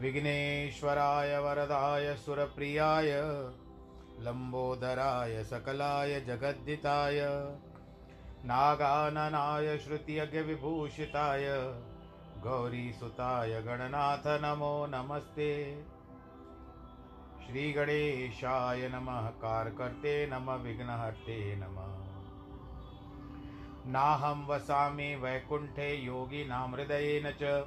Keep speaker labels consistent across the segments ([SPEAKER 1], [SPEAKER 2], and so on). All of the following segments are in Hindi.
[SPEAKER 1] विघ्नेश्वराय वरदाय सुरप्रियाय लम्बोदराय सकलाय जगद्दिताय, नागाननाय श्रुतियज्ञविभूषिताय गौरीसुताय गणनाथ नमो नमस्ते। श्रीगणेशाय नमः, कारकर्ते नमः, विघ्नहर्ते नमः। नाहं वसामि वैकुण्ठे योगिनां हृदयेन च।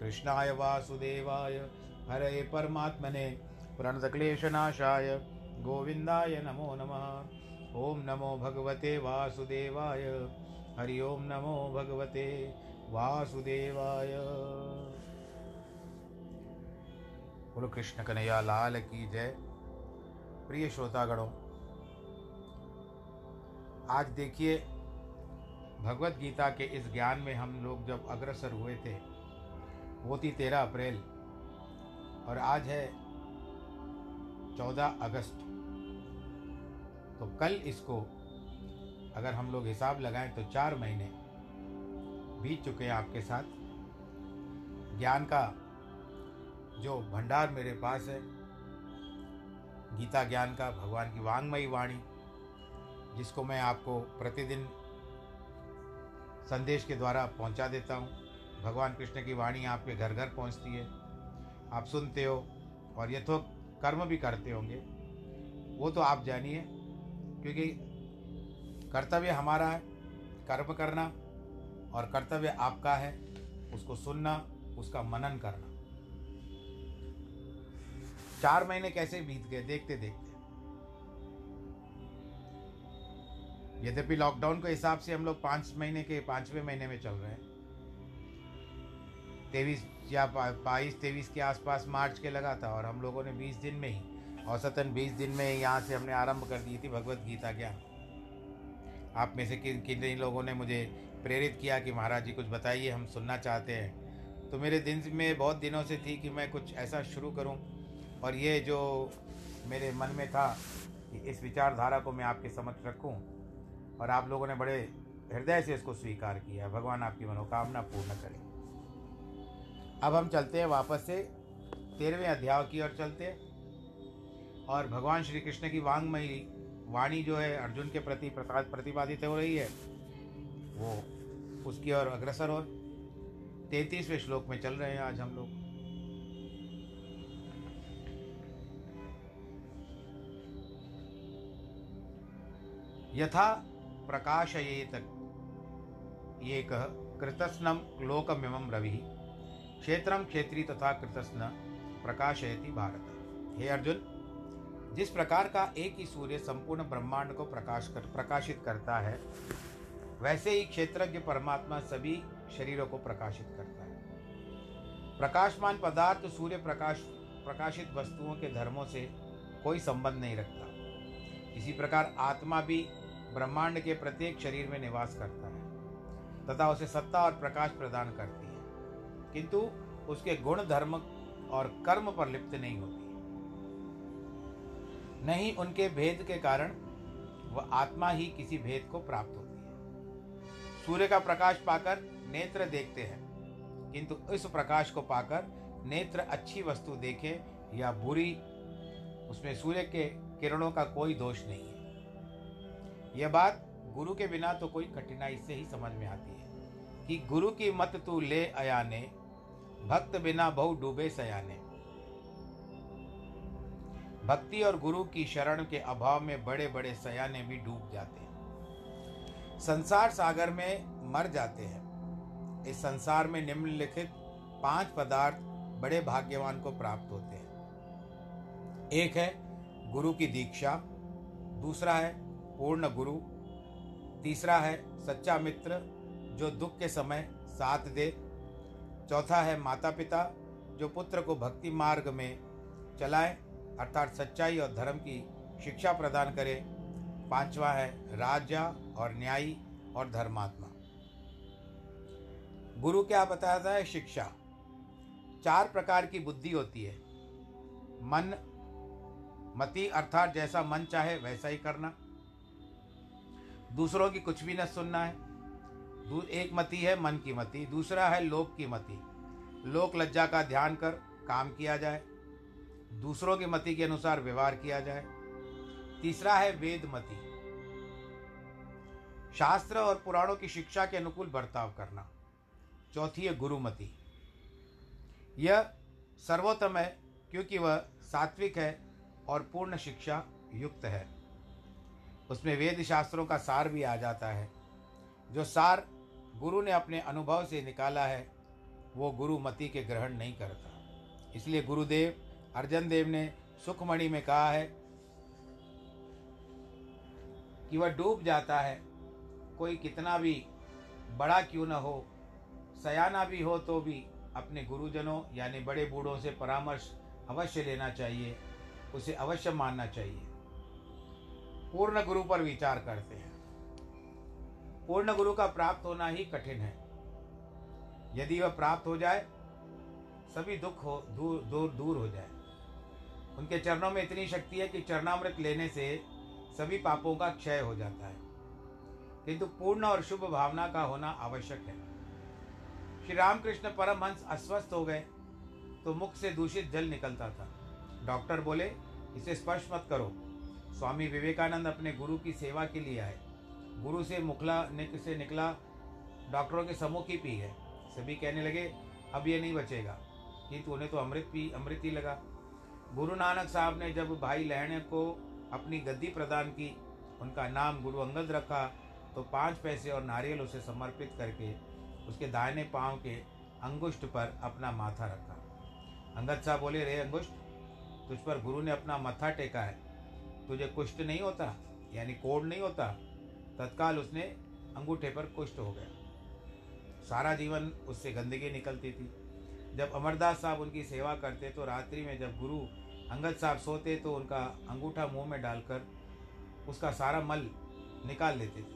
[SPEAKER 1] कृष्णाय वासुदेवाय हरे परमात्मने प्रणतक्लेशनाशाय, गोविन्दाय नमो नमः। ॐ नमो भगवते वासुदेवाय, हरि ओं नमो भगवते वासुदेवाय। बोलो कृष्ण कन्हैया, लाल की जय। प्रिय श्रोतागणों, आज देखिए, भगवत गीता के इस ज्ञान में हम लोग जब अग्रसर हुए थे थी तेरह अप्रैल और आज है चौदह अगस्त। तो कल इसको अगर हम लोग हिसाब लगाएँ तो चार महीने बीत चुके हैं आपके साथ। ज्ञान का जो भंडार मेरे पास है, गीता ज्ञान का, भगवान की वांगमयी वाणी, जिसको मैं आपको प्रतिदिन संदेश के द्वारा पहुँचा देता हूँ। भगवान कृष्ण की वाणी आपके घर घर पहुँचती है। आप सुनते हो और यथो कर्म भी करते होंगे। वो तो आप जानिए, क्योंकि कर्तव्य हमारा है कर्म करना और कर्तव्य आपका है उसको सुनना, उसका मनन करना। चार महीने कैसे बीत गए देखते देखते यद्यपि लॉकडाउन के हिसाब से हम लोग पाँच महीने के पाँचवें महीने में चल रहे हैं। तेईस या बाईस, तेईस के आसपास मार्च के लगा था और हम लोगों ने बीस दिन में ही, औसतन बीस दिन में ही यहाँ से हमने आरंभ कर दी थी भगवत गीता ज्ञान आप में से किन किन लोगों ने मुझे प्रेरित किया कि महाराज जी कुछ बताइए, हम सुनना चाहते हैं। तो मेरे दिन में बहुत दिनों से थी कि मैं कुछ ऐसा शुरू करूँ और ये जो मेरे मन में था कि इस विचारधारा को मैं आपके समक्ष रखूँ और आप लोगों ने बड़े हृदय से इसको स्वीकार किया। भगवान आपकी मनोकामना पूर्ण करें। अब हम चलते हैं वापस से तेरहवें अध्याय की ओर चलते हैं। और भगवान श्री कृष्ण की वांगमयी वाणी जो है अर्जुन के प्रति प्रतिपादित हो रही है, वो उसकी ओर अग्रसर हो। तैतीसवें श्लोक में चल रहे हैं आज हम लोग। यथा प्रकाशयेत ये तक ये कह, कृतस्नम लोकमिमं रवि। क्षेत्रम क्षेत्री तथा कृतस्न प्रकाशयति भारत। हे अर्जुन, जिस प्रकार का एक ही सूर्य संपूर्ण ब्रह्मांड को प्रकाश कर, प्रकाशित करता है, वैसे ही क्षेत्रज्ञ परमात्मा सभी शरीरों को प्रकाशित करता है। प्रकाशमान पदार्थ सूर्य प्रकाश, प्रकाशित वस्तुओं के धर्मों से कोई संबंध नहीं रखता। इसी प्रकार आत्मा भी ब्रह्मांड के प्रत्येक शरीर में निवास करता है, तथा उसे सत्ता और प्रकाश प्रदान करती है किंतु उसके गुण धर्म और कर्म पर लिप्त नहीं होती। नहीं उनके भेद के कारण वह आत्मा ही किसी भेद को प्राप्त होती है। सूर्य का प्रकाश पाकर नेत्र देखते हैं, किंतु इस प्रकाश को पाकर नेत्र अच्छी वस्तु देखे या बुरी, उसमें सूर्य के किरणों का कोई दोष नहीं है। यह बात गुरु के बिना तो कोई कठिनाई से ही समझ में आती है। कि गुरु की मत तू ले अयाने भक्त बिना बहु डूबे सयाने। भक्ति और गुरु की शरण के अभाव में बड़े बड़े सयाने भी डूब जाते हैं। संसार सागर में मर जाते हैं। इस संसार में निम्नलिखित पाँच पदार्थ बड़े भाग्यवान को प्राप्त होते हैं। एक है गुरु की दीक्षा, दूसरा है पूर्ण गुरु, तीसरा है सच्चा मित्र जो दुख के समय साथ दे। चौथा है माता पिता जो पुत्र को भक्ति मार्ग में चलाए, अर्थात सच्चाई और धर्म की शिक्षा प्रदान करे। पांचवा है राजा और न्यायी और धर्मात्मा। गुरु क्या बताता है? शिक्षा। चार प्रकार की बुद्धि होती है। मन, मति अर्थात जैसा मन चाहे वैसा ही करना। दूसरों की कुछ भी न सुनना है। एक मति है मन की मति, दूसरा है लोक की मति। लोक लज्जा का ध्यान कर, काम किया जाए। दूसरों की मति के अनुसार व्यवहार किया जाए। तीसरा है वेद मति। शास्त्र और पुराणों की शिक्षा के अनुकूल बर्ताव करना। चौथी है गुरुमति यह सर्वोत्तम है, क्योंकि वह सात्विक है और पूर्ण शिक्षा युक्त है। उसमें वेद शास्त्रों का सार भी आ जाता है। जो सार गुरु ने अपने अनुभव से निकाला है, वो गुरु मति के ग्रहण नहीं करता। इसलिए गुरुदेव अर्जन देव ने सुखमणि में कहा है कि वह डूब जाता है, कोई कितना भी बड़ा क्यों न हो, सयाना भी हो तो भी अपने गुरुजनों यानी बड़े बूढ़ों से परामर्श अवश्य लेना चाहिए, उसे अवश्य मानना चाहिए। पूर्ण गुरु पर विचार करते हैं। पूर्ण गुरु का प्राप्त होना ही कठिन है। यदि वह प्राप्त हो जाए, सभी दुख हो, दूर दूर दूर हो जाए। उनके चरणों में इतनी शक्ति है कि चरणामृत लेने से सभी पापों का क्षय हो जाता है। किंतु पूर्ण और शुभ भावना का होना आवश्यक है। श्री रामकृष्ण परमहंस अस्वस्थ हो गए तो मुख से दूषित जल निकलता था। डॉक्टर बोले, इसे स्पर्श मत करो। स्वामी विवेकानंद अपने गुरु की सेवा के लिए आए। गुरु से मुखला, निक से निकला, डॉक्टरों के समूह की पी है। सभी कहने लगे, अब ये नहीं बचेगा। किंतु उन्हें तो अमृत पी, अमृत ही लगा। गुरु नानक साहब ने जब भाई लहणे को अपनी गद्दी प्रदान की, उनका नाम गुरु अंगद रखा तो पाँच पैसे और नारियल उसे समर्पित करके, उसके दाहिने पाँव के अंगुष्ठ पर अपना माथा रखा। अंगद साहब बोले, रे अंगुष्ठ तुझ पर गुरु ने अपना मत्था टेका है। तुझे कुष्ठ नहीं होता, यानी कोड नहीं होता तत्काल उसने अंगूठे पर कुष्ठ हो गया। सारा जीवन उससे गंदगी निकलती थी। जब अमरदास साहब उनकी सेवा करते तो रात्रि में जब गुरु अंगद साहब सोते तो उनका अंगूठा मुँह में डालकर उसका सारा मल निकाल लेते थे।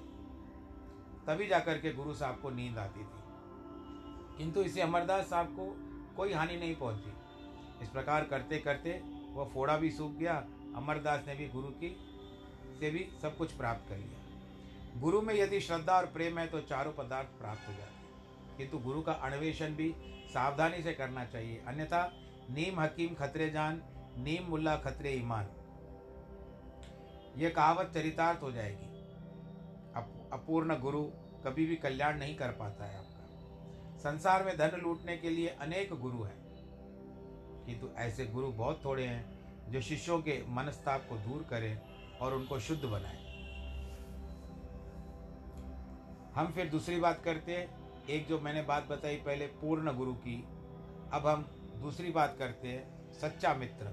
[SPEAKER 1] तभी जाकर के गुरु साहब को नींद आती थी। किंतु इसे अमरदास साहब को कोई हानि नहीं पहुँची। इस प्रकार करते करते वह फोड़ा भी सूख गया। अमरदास ने भी गुरु की से भी सब कुछ प्राप्त कर लिया। गुरु में यदि श्रद्धा और प्रेम है तो चारों पदार्थ प्राप्त हो जाते हैं। किंतु गुरु का अन्वेषण भी सावधानी से करना चाहिए। अन्यथा, नीम हकीम खतरे जान, नीम मुल्ला खतरे ईमान। ये कहावत चरितार्थ हो जाएगी। अपूर्ण गुरु कभी भी कल्याण नहीं कर पाता है आपका। संसार में धन लूटने के लिए अनेक गुरु हैं। किंतु ऐसे गुरु बहुत थोड़े हैं जो शिष्यों के मनस्ताप को दूर करें और उनको शुद्ध बनाएँ। हम फिर दूसरी बात करते हैं। एक जो मैंने बात बताई पहले, पूर्ण गुरु की, अब हम दूसरी बात करते हैं, सच्चा मित्र।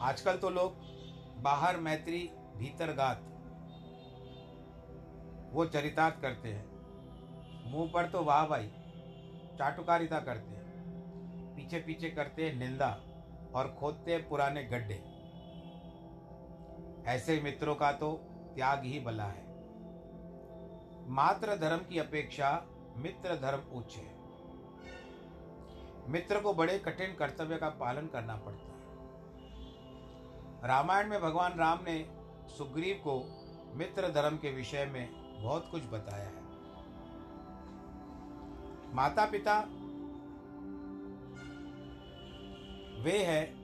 [SPEAKER 1] आजकल तो लोग बाहर मैत्री, भीतर गात, वो चरितार्थ करते हैं। मुँह पर तो वाह भाई, चाटुकारिता करते हैं। पीछे पीछे करते हैं निंदा और खोदते हैं पुराने गड्ढे। ऐसे मित्रों का तो त्याग ही भला है। मात्र धर्म की अपेक्षा मित्र धर्म उच्च है। मित्र को बड़े कठिन कर्तव्य का पालन करना पड़ता है। रामायण में भगवान राम ने सुग्रीव को मित्र धर्म के विषय में बहुत कुछ बताया है। माता पिता वे है,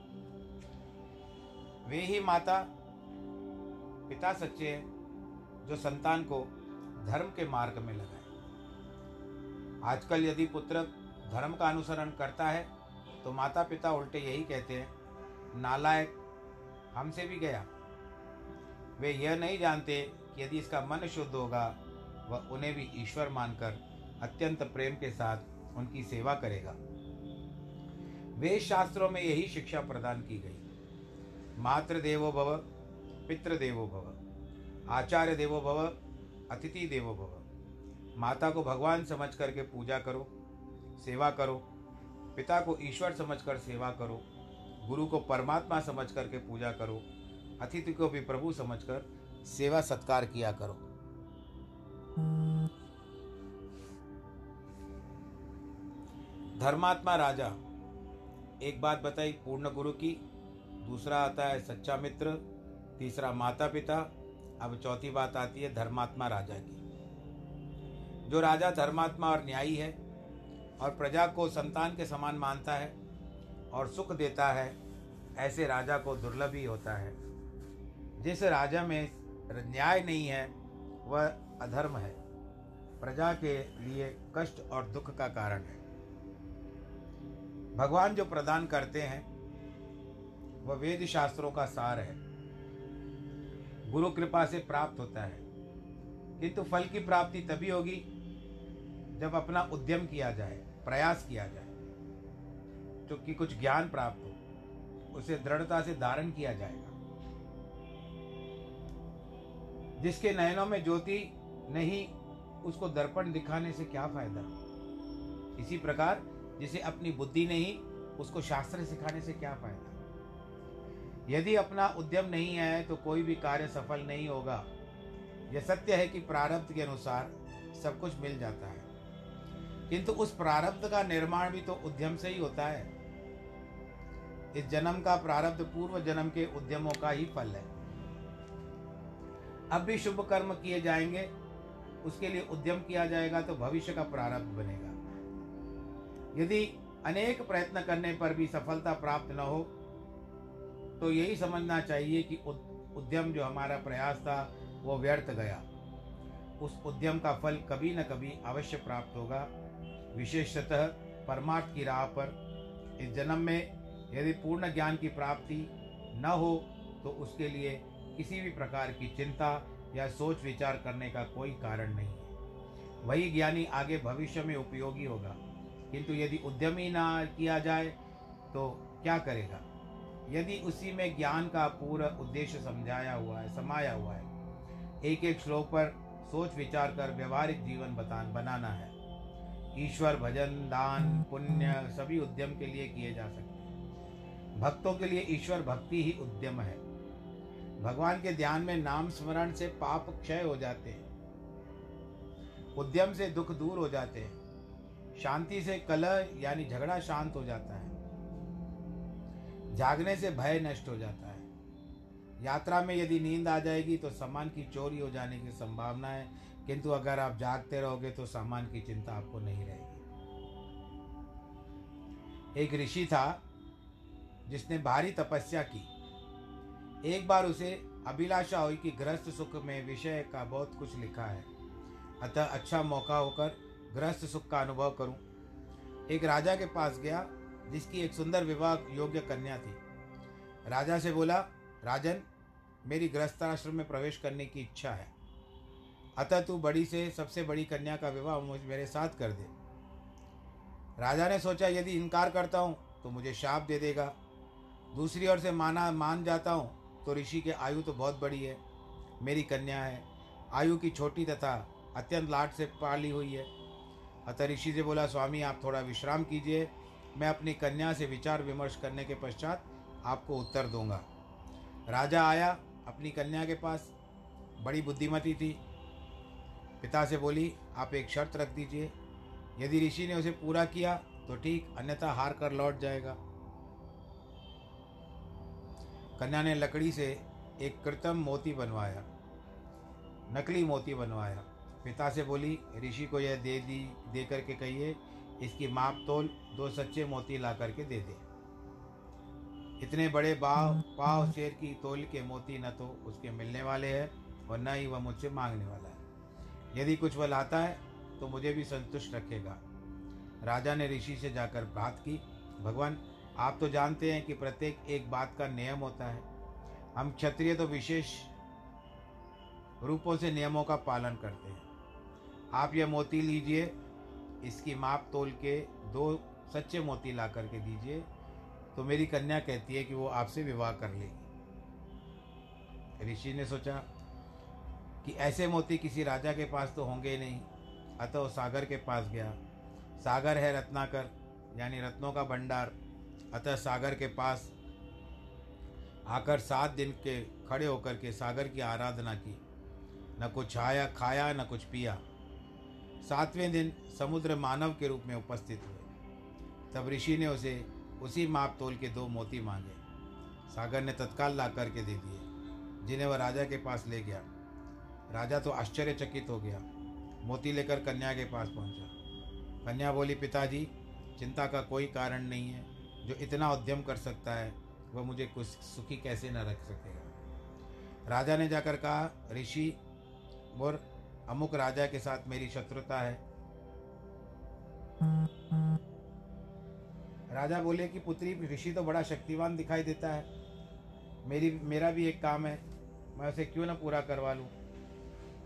[SPEAKER 1] वे ही माता पिता सच्चे हैं जो संतान को धर्म के मार्ग में लगाए आजकल यदि पुत्र धर्म का अनुसरण करता है तो माता पिता उल्टे यही कहते हैं, नालायक हमसे भी गया। वे यह नहीं जानते कि यदि इसका मन शुद्ध होगा, वह उन्हें भी ईश्वर मानकर अत्यंत प्रेम के साथ उनकी सेवा करेगा। वेद शास्त्रों में यही शिक्षा प्रदान की गई। मातृदेवो भव, पितृदेवो भव आचार्य देवो भव अतिथि देवो भव माता को भगवान समझ करके पूजा करो, सेवा करो, पिता को ईश्वर समझकर सेवा करो, गुरु को परमात्मा समझ करके पूजा करो, अतिथि को भी प्रभु समझकर सेवा सत्कार किया करो। धर्मात्मा राजा, एक बात बताई पूर्ण गुरु की, दूसरा आता है सच्चा मित्र, तीसरा माता पिता अब चौथी बात आती है, धर्मात्मा राजा की। जो राजा धर्मात्मा और न्यायी है और प्रजा को संतान के समान मानता है और सुख देता है, ऐसे राजा को दुर्लभ ही होता है। जिस राजा में न्याय नहीं है, वह अधर्म है। प्रजा के लिए कष्ट और दुख का कारण है। भगवान जो प्रदान करते हैं, वह वेद शास्त्रों का सार है। गुरु कृपा से प्राप्त होता है। किंतु फल की प्राप्ति तभी होगी जब अपना उद्यम किया जाए, प्रयास किया जाए क्योंकि कुछ ज्ञान प्राप्त हो, उसे दृढ़ता से धारण किया जाएगा। जिसके नयनों में ज्योति नहीं, उसको दर्पण दिखाने से क्या फ़ायदा? इसी प्रकार, जिसे अपनी बुद्धि नहीं, उसको शास्त्र सिखाने से क्या फ़ायदा? यदि अपना उद्यम नहीं है तो कोई भी कार्य सफल नहीं होगा। यह सत्य है कि प्रारब्ध के अनुसार सब कुछ मिल जाता है। किंतु उस प्रारब्ध का निर्माण भी तो उद्यम से ही होता है। इस जन्म का प्रारब्ध पूर्व जन्म के उद्यमों का ही फल है। अब भी शुभ कर्म किए जाएँगे, उसके लिए उद्यम किया जाएगा तो भविष्य का प्रारब्ध बनेगा। यदि अनेक प्रयत्न करने पर भी सफलता प्राप्त न हो तो यही समझना चाहिए कि उद्यम जो हमारा प्रयास था, वो व्यर्थ गया। उस उद्यम का फल कभी न कभी अवश्य प्राप्त होगा। विशेषतः परमार्थ की राह पर। इस जन्म में यदि पूर्ण ज्ञान की प्राप्ति न हो तो उसके लिए किसी भी प्रकार की चिंता या सोच विचार करने का कोई कारण नहीं है। वही ज्ञानी आगे भविष्य में उपयोगी होगा। किंतु यदि उद्यम ना किया जाए तो क्या करेगा? यदि उसी में ज्ञान का पूरा उद्देश्य समझाया हुआ है, समाया हुआ है एक एक श्लोक पर सोच विचार कर व्यवहारिक जीवन बतान बनाना है। ईश्वर भजन, दान, पुण्य सभी उद्यम के लिए किए जा सकते हैं। भक्तों के लिए ईश्वर भक्ति ही उद्यम है। भगवान के ध्यान में नाम स्मरण से पाप क्षय हो जाते हैं। उद्यम से दुख दूर हो जाते हैं। शांति से कलह यानी झगड़ा शांत हो जाता है। जागने से भय नष्ट हो जाता है। यात्रा में यदि नींद आ जाएगी तो सामान की चोरी हो जाने की संभावना है। किंतु अगर आप जागते रहोगे तो सामान की चिंता आपको नहीं रहेगी। एक ऋषि था, जिसने भारी तपस्या की। एक बार उसे अभिलाषा हुई कि गृहस्थ सुख में विषय का बहुत कुछ लिखा है। अतः अच्छा मौका होकर गृहस्थ सुख का अनुभव करूँ। एक राजा के पास गया जिसकी एक सुंदर विवाह योग्य कन्या थी। राजा से बोला, राजन, मेरी गृहस्थाश्रम में प्रवेश करने की इच्छा है। अतः तू बड़ी से, सबसे बड़ी कन्या का विवाह मुझ, मेरे साथ कर दे। राजा ने सोचा, यदि इनकार करता हूँ तो मुझे शाप दे देगा। दूसरी ओर से माना, मान जाता हूँ तो ऋषि की आयु तो बहुत बड़ी है। मेरी कन्या है। आयु की छोटी तथा अत्यंत लाट से पाली हुई है। अतः ऋषि से बोला, स्वामी, आप थोड़ा विश्राम कीजिए। मैं अपनी कन्या से विचार विमर्श करने के पश्चात आपको उत्तर दूँगा। राजा आया अपनी कन्या के पास, बड़ी बुद्धिमती थी। पिता से बोली, आप एक शर्त रख दीजिए, यदि ऋषि ने उसे पूरा किया तो ठीक, अन्यथा हार कर लौट जाएगा। कन्या ने लकड़ी से एक कृत्रिम मोती बनवाया, नकली मोती बनवाया। पिता से बोली, ऋषि को यह दे दी दे करके कहिए इसकी माप तोल दो सच्चे मोती ला करके दे दे। इतने बड़े बाव, पाव शेर की तोल के मोती न तो उसके मिलने वाले हैं और न ही वह मुझसे मांगने वाला है। यदि कुछ वह लाता है तो मुझे भी संतुष्ट रखेगा। राजा ने ऋषि से जाकर बात की, भगवान, आप तो जानते हैं कि प्रत्येक एक बात का नियम होता है। हम क्षत्रिय तो विशेष रूपों से नियमों का पालन करते हैं। आप यह मोती लीजिए इसकी माप तोल के दो सच्चे मोती ला करके दीजिए। तो मेरी कन्या कहती है कि वो आपसे विवाह कर लेगी। ऋषि ने सोचा कि ऐसे मोती किसी राजा के पास तो होंगे ही नहीं, अतः वो सागर के पास गया। सागर है रत्नाकर, यानी रत्नों का भंडार। अतः सागर के पास आकर सात दिन के खड़े होकर के सागर की आराधना की। न कुछ आया, खाया, न कुछ पिया। सातवें दिन समुद्र मानव के रूप में उपस्थित हुए। तब ऋषि ने उसे उसी माप तोल के दो मोती मांगे। सागर ने तत्काल ला करके दे दिए, जिन्हें वह राजा के पास ले गया। राजा तो आश्चर्यचकित हो गया। मोती लेकर कन्या के पास पहुँचा। कन्या बोली, पिताजी, चिंता का कोई कारण नहीं है। जो इतना उद्यम कर सकता है, वह मुझे कुछ सुखी कैसे न रख सकेगा? राजा ने जाकर कहा, ऋषि और अमुक राजा के साथ मेरी शत्रुता है। राजा बोले कि पुत्री ऋषि तो बड़ा शक्तिवान दिखाई देता है। मेरी, मेरा भी एक काम है, मैं उसे क्यों ना पूरा करवा लूँ?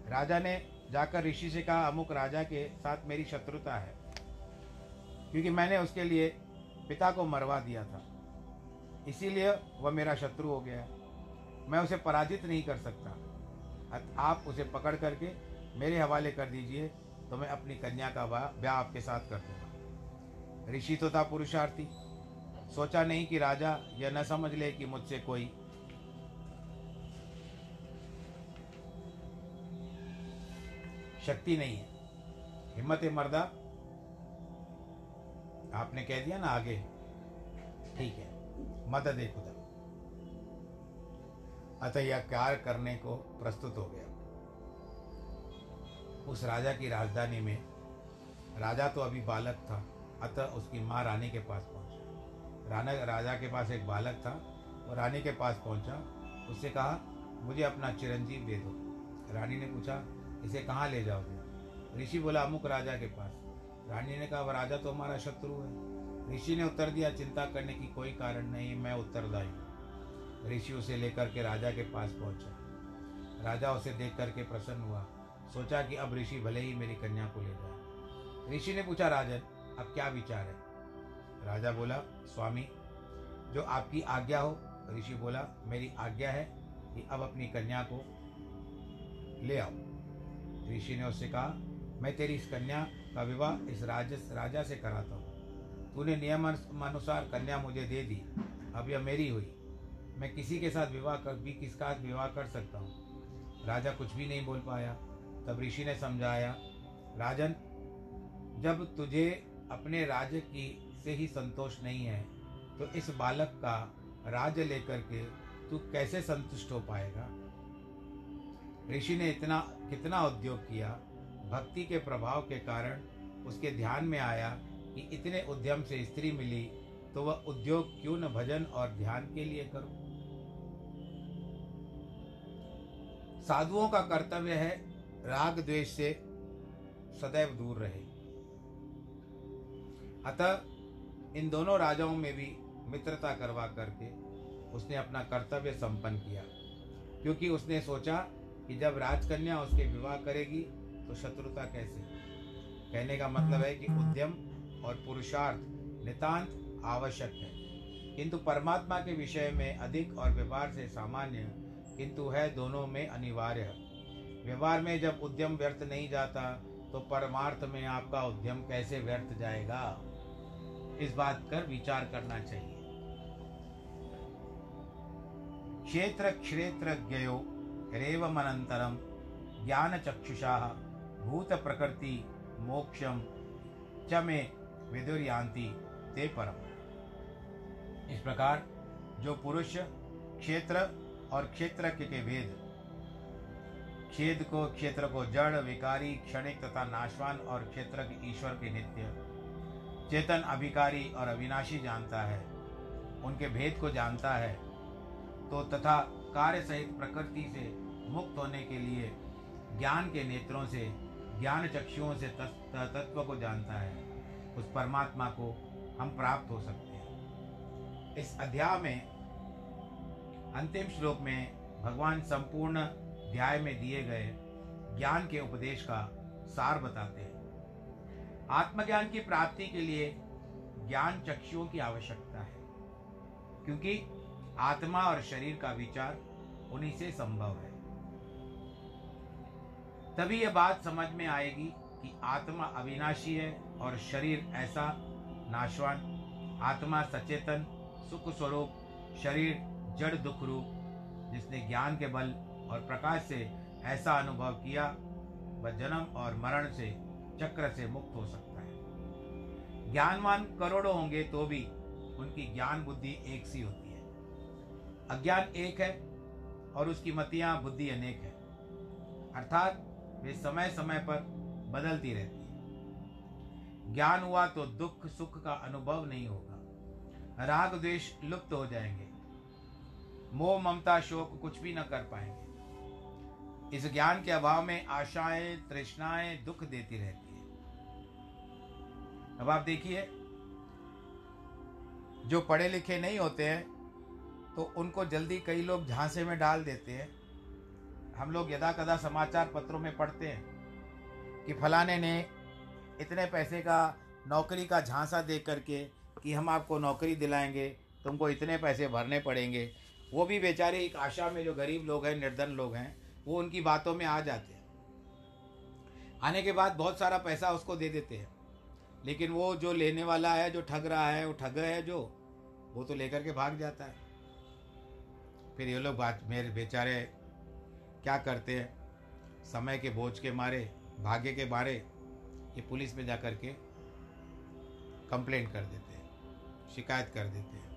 [SPEAKER 1] राजा ने जाकर ऋषि से कहा, अमुक राजा के साथ मेरी शत्रुता है। क्योंकि मैंने उसके लिए पिता को मरवा दिया था। इसीलिए वह मेरा शत्रु हो गया मैं उसे पराजित नहीं कर सकता। आप उसे पकड़ करके मेरे हवाले कर दीजिए तो मैं अपनी कन्या का ब्याह आपके साथ कर दूँगा। ऋषि तो था पुरुषार्थी। सोचा नहीं कि राजा यह न समझ ले कि मुझसे कोई शक्ति नहीं है। हिम्मत है मर्दा। आपने कह दिया ना आगे। ठीक है, मदद खुदा। अतः यह कार्य करने को प्रस्तुत हो गया। उस राजा की राजधानी में। राजा तो अभी बालक था, अतः उसकी माँ रानी के पास पहुँचा। राना, राजा के पास एक बालक था, वो रानी के पास पहुँचा। उससे कहा, मुझे अपना चिरंजीव दे दो। रानी ने पूछा, इसे कहाँ ले जाओगे? ऋषि बोला, अमुक राजा के पास। रानी ने कहा वह राजा तो हमारा शत्रु है। ऋषि ने उत्तर दिया, चिंता करने की कोई कारण नहीं, मैं उत्तरदायी हूँ। ऋषि उसे लेकर के राजा के पास पहुँचा। राजा उसे देख करके प्रसन्न हुआ। सोचा कि अब ऋषि भले ही मेरी कन्या को ले जाए। ऋषि ने पूछा, राजन, अब क्या विचार है? राजा बोला, स्वामी, जो आपकी आज्ञा हो। ऋषि बोला, मेरी आज्ञा है कि अब अपनी कन्या को ले आओ। ऋषि ने उससे कहा, मैं तेरी इस कन्या का विवाह इस राज राजा से कराता हूँ। तूने नियम अनुसार कन्या मुझे दे दी, अब यह मेरी हुई। मैं किसी के साथ विवाह कर, भी किसका विवाह कर सकता हूँ? राजा कुछ भी नहीं बोल पाया। तब ऋषि ने समझाया, राजन, जब तुझे अपने राज्य की से ही संतोष नहीं है तो इस बालक का राज्य लेकर के तू कैसे संतुष्ट हो पाएगा? ऋषि ने इतना, कितना उद्योग किया, भक्ति के प्रभाव के कारण उसके ध्यान में आया कि इतने उद्यम से स्त्री मिली तो वह उद्योग क्यों न भजन और ध्यान के लिए करूँ? साधुओं का कर्तव्य है राग द्वेष से सदैव दूर रहे। अतः इन दोनों राजाओं में भी मित्रता करवा करके उसने अपना कर्तव्य संपन्न किया। क्योंकि उसने सोचा कि जब राजकन्या उसके विवाह करेगी तो शत्रुता कैसे? कहने का मतलब है कि उद्यम और पुरुषार्थ नितांत आवश्यक है। किंतु परमात्मा के विषय में अधिक और व्यवहार से सामान्य, किंतु है दोनों में अनिवार्य। व्यवहार में जब उद्यम व्यर्थ नहीं जाता तो परमार्थ में आपका उद्यम कैसे व्यर्थ जाएगा? इस बात पर विचार करना चाहिए। क्षेत्र क्षेत्र ज्ञयो रेवमनंतरम ज्ञान चक्षुषा भूत प्रकृति मोक्षम च में विदुर्यांति ते परम। इस प्रकार जो पुरुष क्षेत्र और क्षेत्र के भेद खेद को, क्षेत्र को जड़, विकारी, क्षणिक तथा नाशवान और क्षेत्र ईश्वर के नित्य। चेतन अभिकारी और अविनाशी जानता है। उनके भेद को जानता है। तो तथा कार्य सहित प्रकृति से मुक्त होने के लिए ज्ञान के नेत्रों से, ज्ञान चक्षुओं से तत्व को जानता है। उस परमात्मा को हम प्राप्त हो सकते हैं। इस अध्याय में, अंतिम श्लोक में भगवान संपूर्ण अध्याय में दिए गए ज्ञान के उपदेश का सार बताते हैं। आत्मज्ञान की प्राप्ति के लिए ज्ञान चक्षुओं की आवश्यकता है, क्योंकि आत्मा और शरीर का विचार उन्हीं से संभव है। तभी यह बात समझ में आएगी कि आत्मा अविनाशी है और शरीर ऐसा नाशवान, आत्मा सचेतन सुख स्वरूप शरीर जड़ दुख रूप, जिसने ज्ञान के बल और प्रकाश से ऐसा अनुभव किया, वह जन्म और मरण से, चक्र से मुक्त हो सकता है। ज्ञानवान करोड़ों होंगे तो भी उनकी ज्ञान बुद्धि एक सी होती है। अज्ञान एक है और उसकी मतियाँ, बुद्धि अनेक है। अर्थात वे समय समय पर बदलती रहती है। ज्ञान हुआ तो दुख, सुख का अनुभव नहीं होगा। राग, द्वेष लुप्त हो जाएँगे। मोह, ममता, शोक कुछ भी न कर पाएँगे। इस ज्ञान के अभाव में आशाएँ, तृष्णाएँ दुख देती रहती है। अब आप देखिए, जो पढ़े लिखे नहीं होते हैं तो उनको जल्दी कई लोग झांसे में डाल देते हैं। हम लोग यदा कदा समाचार पत्रों में पढ़ते हैं कि फलाने ने इतने पैसे का नौकरी का झांसा दे करके कि हम आपको नौकरी दिलाएँगे, तुमको इतने पैसे भरने पड़ेंगे। वो भी बेचारे एक आशा में जो गरीब लोग हैं, निर्धन लोग हैं वो उनकी बातों में आ जाते हैं। आने के बाद बहुत सारा पैसा उसको दे देते हैं। लेकिन वो जो लेने वाला है, जो ठग रहा है, वो ठग है जो, वो तो लेकर के भाग जाता है। फिर ये लोग बात, मेरे बेचारे क्या करते हैं? समय के बोझ के मारे, भाग्य के मारे, ये पुलिस में जा कर के कंप्लेंट कर देते हैं, शिकायत कर देते हैं।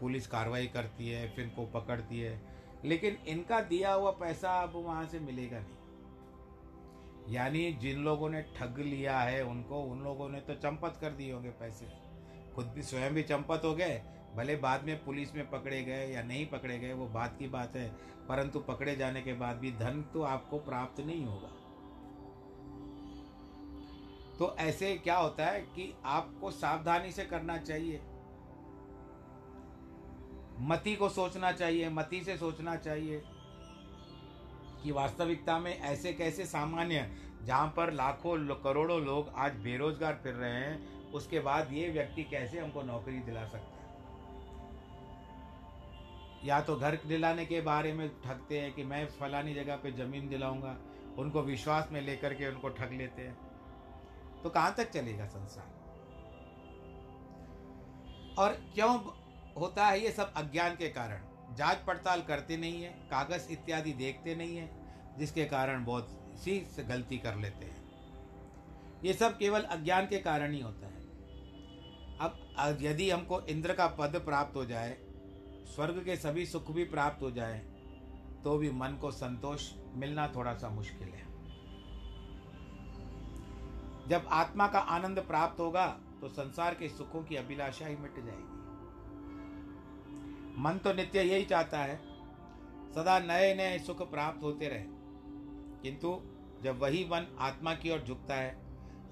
[SPEAKER 1] पुलिस कार्रवाई करती है, फिर को पकड़ती है लेकिन इनका दिया हुआ पैसा अब वहाँ से मिलेगा नहीं। यानी जिन लोगों ने ठग लिया है उनको, उन लोगों ने तो चंपत कर दिए होंगे पैसे। खुद भी स्वयं भी चंपत हो गए, भले बाद में पुलिस में पकड़े गए या नहीं पकड़े गए, वो बात की बात है, परंतु पकड़े जाने के बाद भी धन तो आपको प्राप्त नहीं होगा। तो ऐसे क्या होता है कि आपको सावधानी से करना चाहिए। मति को सोचना चाहिए, मति से सोचना चाहिए कि वास्तविकता में ऐसे कैसे सामान्य जहाँ पर लाखों करोड़ों लोग आज बेरोजगार फिर रहे हैं, उसके बाद ये व्यक्ति कैसे हमको नौकरी दिला सकता है? या तो घर दिलाने के बारे में ठगते हैं कि मैं फलानी जगह पे ज़मीन दिलाऊँगा, उनको विश्वास में लेकर के उनको ठग लेते हैं। तो कहाँ तक चलेगा संसार? और क्यों होता है ये सब अज्ञान के कारण। जाँच पड़ताल करते नहीं है, कागज़ इत्यादि देखते नहीं है, जिसके कारण बहुत सी गलती कर लेते हैं। ये सब केवल अज्ञान के कारण ही होता है। अब यदि हमको इंद्र का पद प्राप्त हो जाए, स्वर्ग के सभी सुख भी प्राप्त हो जाए तो भी मन को संतोष मिलना थोड़ा सा मुश्किल है। जब आत्मा का आनंद प्राप्त होगा तो संसार के सुखों की अभिलाषा ही मिट जाएगी। मन तो नित्य यही चाहता है, सदा नए नए सुख प्राप्त होते रहे। किंतु जब वही मन आत्मा की ओर झुकता है,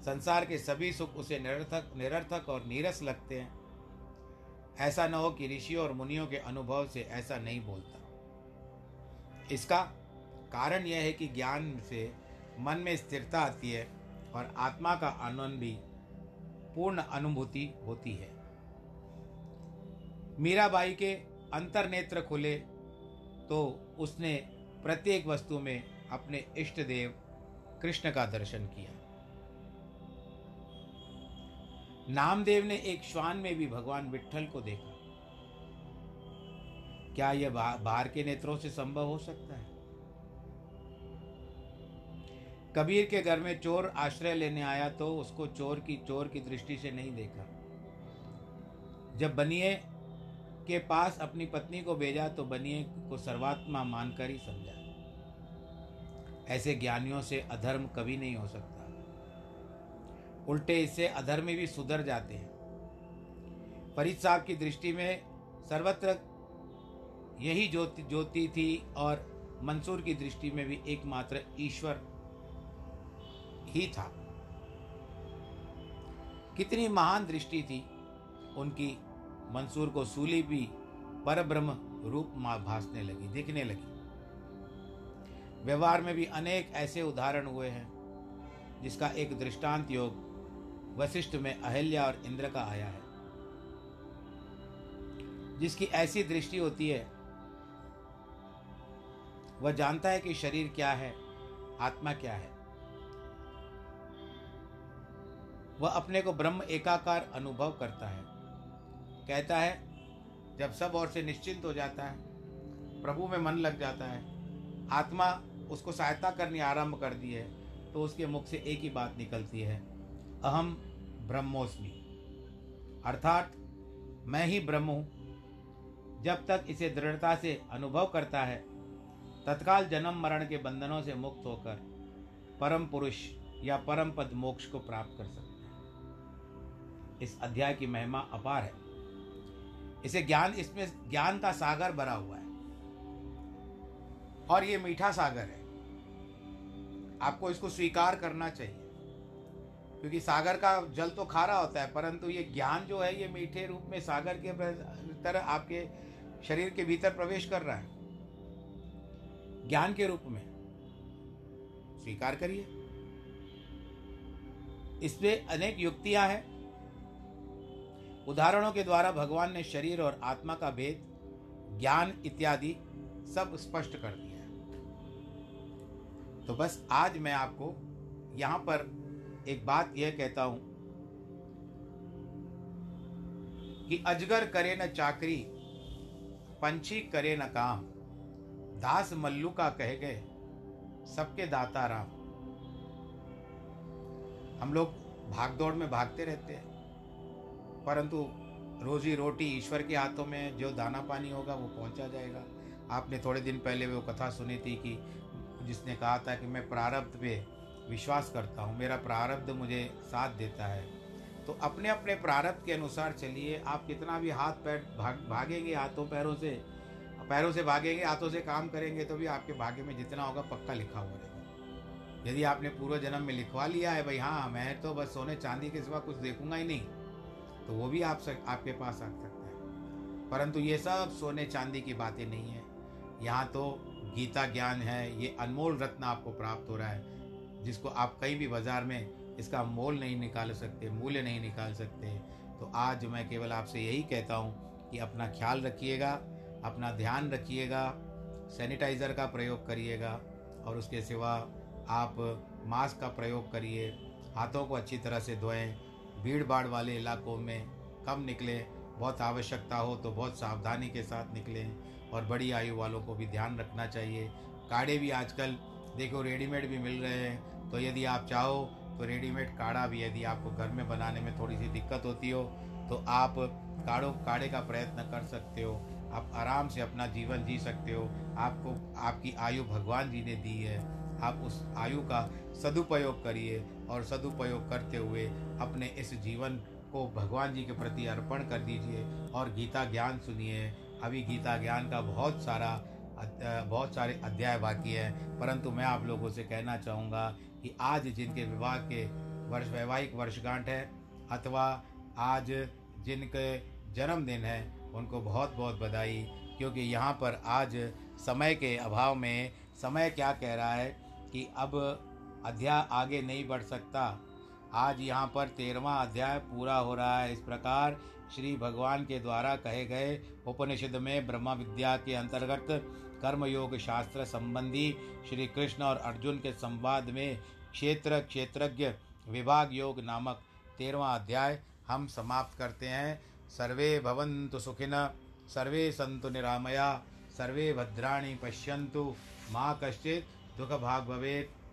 [SPEAKER 1] संसार के सभी सुख उसे निरर्थक निरर्थक और नीरस लगते हैं। ऐसा न हो कि ऋषियों और मुनियों के अनुभव से ऐसा नहीं बोलता। इसका कारण यह है कि ज्ञान से मन में स्थिरता आती है और आत्मा का आनंद भी पूर्ण अनुभूति होती है। मीराबाई के अंतर नेत्र खुले तो उसने प्रत्येक वस्तु में अपने इष्ट देव कृष्ण का दर्शन किया। नामदेव ने एक श्वान में भी भगवान विठल को देखा। क्या यह बाहर के नेत्रों से संभव हो सकता है? कबीर के घर में चोर आश्रय लेने आया तो उसको चोर की चोर की दृष्टि से नहीं देखा। जब बनिए के पास अपनी पत्नी को भेजा तो बनिए को सर्वात्मा मानकर ही समझा। ऐसे ज्ञानियों से अधर्म कभी नहीं हो सकता। उल्टे इससे अधर्मी भी सुधर जाते हैं। फरीद साहब की दृष्टि में सर्वत्र यही ज्योति ज्योति थी और मंसूर की दृष्टि में भी एकमात्र ईश्वर ही था। कितनी महान दृष्टि थी उनकी मंसूर को सूली भी पर ब्रह्म रूप माँ भासने लगी, दिखने लगी। व्यवहार में भी अनेक ऐसे उदाहरण हुए हैं, जिसका एक दृष्टांत योग वशिष्ठ में अहिल्या और इंद्र का आया है। जिसकी ऐसी दृष्टि होती है, वह जानता है कि शरीर क्या है, आत्मा क्या है। वह अपने को ब्रह्म एकाकार अनुभव करता है। कहता है, जब सब ओर से निश्चिंत हो जाता है, प्रभु में मन लग जाता है, आत्मा उसको सहायता करनी आरंभ कर दी है तो उसके मुख से एक ही बात निकलती है, अहम ब्रह्मोस्मि। अर्थात, मैं ही ब्रह्म हूँ। जब तक इसे दृढ़ता से अनुभव करता है, तत्काल जन्म मरण के बंधनों से मुक्त होकर परम पुरुष या परम पद मोक्ष को प्राप्त कर सकता है। इस अध्याय की महिमा अपार है। इसे ज्ञान, इसमें ज्ञान का सागर भरा हुआ है। और ये मीठा सागर है। आपको इसको स्वीकार करना चाहिए। क्योंकि सागर का जल तो खारा होता है, परंतु ये ज्ञान जो है, ये मीठे रूप में सागर के तरह आपके शरीर के भीतर प्रवेश कर रहा है। ज्ञान के रूप में। स्वीकार करिए। इसमें अनेक युक्तियाँ हैं। उदाहरणों के द्वारा भगवान ने शरीर और आत्मा का भेद, ज्ञान इत्यादि सब स्पष्ट कर दिया है। तो बस आज मैं आपको यहाँ पर एक बात यह कहता हूँ कि अजगर करे न चाकरी, पंछी करे न काम, दास मल्लू का कह गए, सबके दाता राम। हम लोग भागदौड़ में भागते रहते हैं। परंतु रोजी रोटी ईश्वर के हाथों में जो दाना पानी होगा वो पहुँचा जाएगा। आपने थोड़े दिन पहले वो कथा सुनी थी कि जिसने कहा था कि मैं प्रारब्ध पे विश्वास करता हूँ, मेरा प्रारब्ध मुझे साथ देता है। तो अपने अपने प्रारब्ध के अनुसार चलिए, आप कितना भी हाथ पैर भाग, भागेंगे हाथों पैरों से पैरों से भागेंगे, हाथों से काम करेंगे तो भी आपके भाग्य में जितना होगा पक्का लिखा हुआ रहेगा। यदि आपने पूर्व जन्म में लिखवा लिया है, भाई हाँ मैं तो बस सोने चांदी के सिवा कुछ देखूँगा ही नहीं। तो वो भी आप सक, आपके पास आ सकता है। परंतु ये सब सोने चांदी की बातें नहीं है। यहाँ तो गीता ज्ञान है ये अनमोल रत्न आपको प्राप्त हो रहा है जिसको आप कहीं भी बाज़ार में इसका मोल नहीं निकाल सकते मूल्य नहीं निकाल सकते। तो आज मैं केवल आपसे यही कहता हूँ कि अपना ख्याल रखिएगा अपना ध्यान रखिएगा सैनिटाइज़र का प्रयोग करिएगा और उसके सिवा आप मास्क का प्रयोग करिए हाथों को अच्छी तरह से धोएँ भीड़ भाड़ वाले इलाकों में कम निकलें, बहुत आवश्यकता हो तो बहुत सावधानी के साथ निकलें और बड़ी आयु वालों को भी ध्यान रखना चाहिए। काढ़े भी आजकल, देखो, रेडीमेड भी मिल रहे हैं तो यदि आप चाहो तो रेडीमेड काढ़ा भी यदि आपको घर में बनाने में थोड़ी सी दिक्कत होती हो तो आप काढ़ो, काढ़े का प्रयत्न कर सकते हो। आप आराम से अपना जीवन जी सकते हो। आपको, आपकी आयु भगवान जी ने दी है। आप उस आयु का सदुपयोग करिए। और सदुपयोग करते हुए अपने इस जीवन को भगवान जी के प्रति अर्पण कर दीजिए और गीता ज्ञान सुनिए। अभी गीता ज्ञान का बहुत सारा बहुत सारे अध्याय बाकी हैं, परंतु मैं आप लोगों से कहना चाहूँगा कि आज जिनके विवाह के वर्ष, वैवाहिक वर्षगांठ है अथवा आज जिनके जन्मदिन है, उनको बहुत बहुत बधाई, क्योंकि यहाँ पर आज समय के अभाव में, समय क्या कह रहा है कि अब अध्याय आगे नहीं बढ़ सकता। आज यहाँ पर तेरहवा अध्याय पूरा हो रहा है। इस प्रकार श्री भगवान के द्वारा कहे गए उपनिषद में ब्रह्म विद्या के अंतर्गत कर्मयोग शास्त्र संबंधी श्री कृष्ण और अर्जुन के संवाद में क्षेत्र क्षेत्रज्ञ विभाग योग नामक तेरहवा अध्याय हम समाप्त करते हैं। सर्वे भवन्तु सुखिन, सर्वे संतु निरामया, सर्वे भद्राणि पश्यन्तु, माँ कश्चित् दुःखभाग् भवेत्।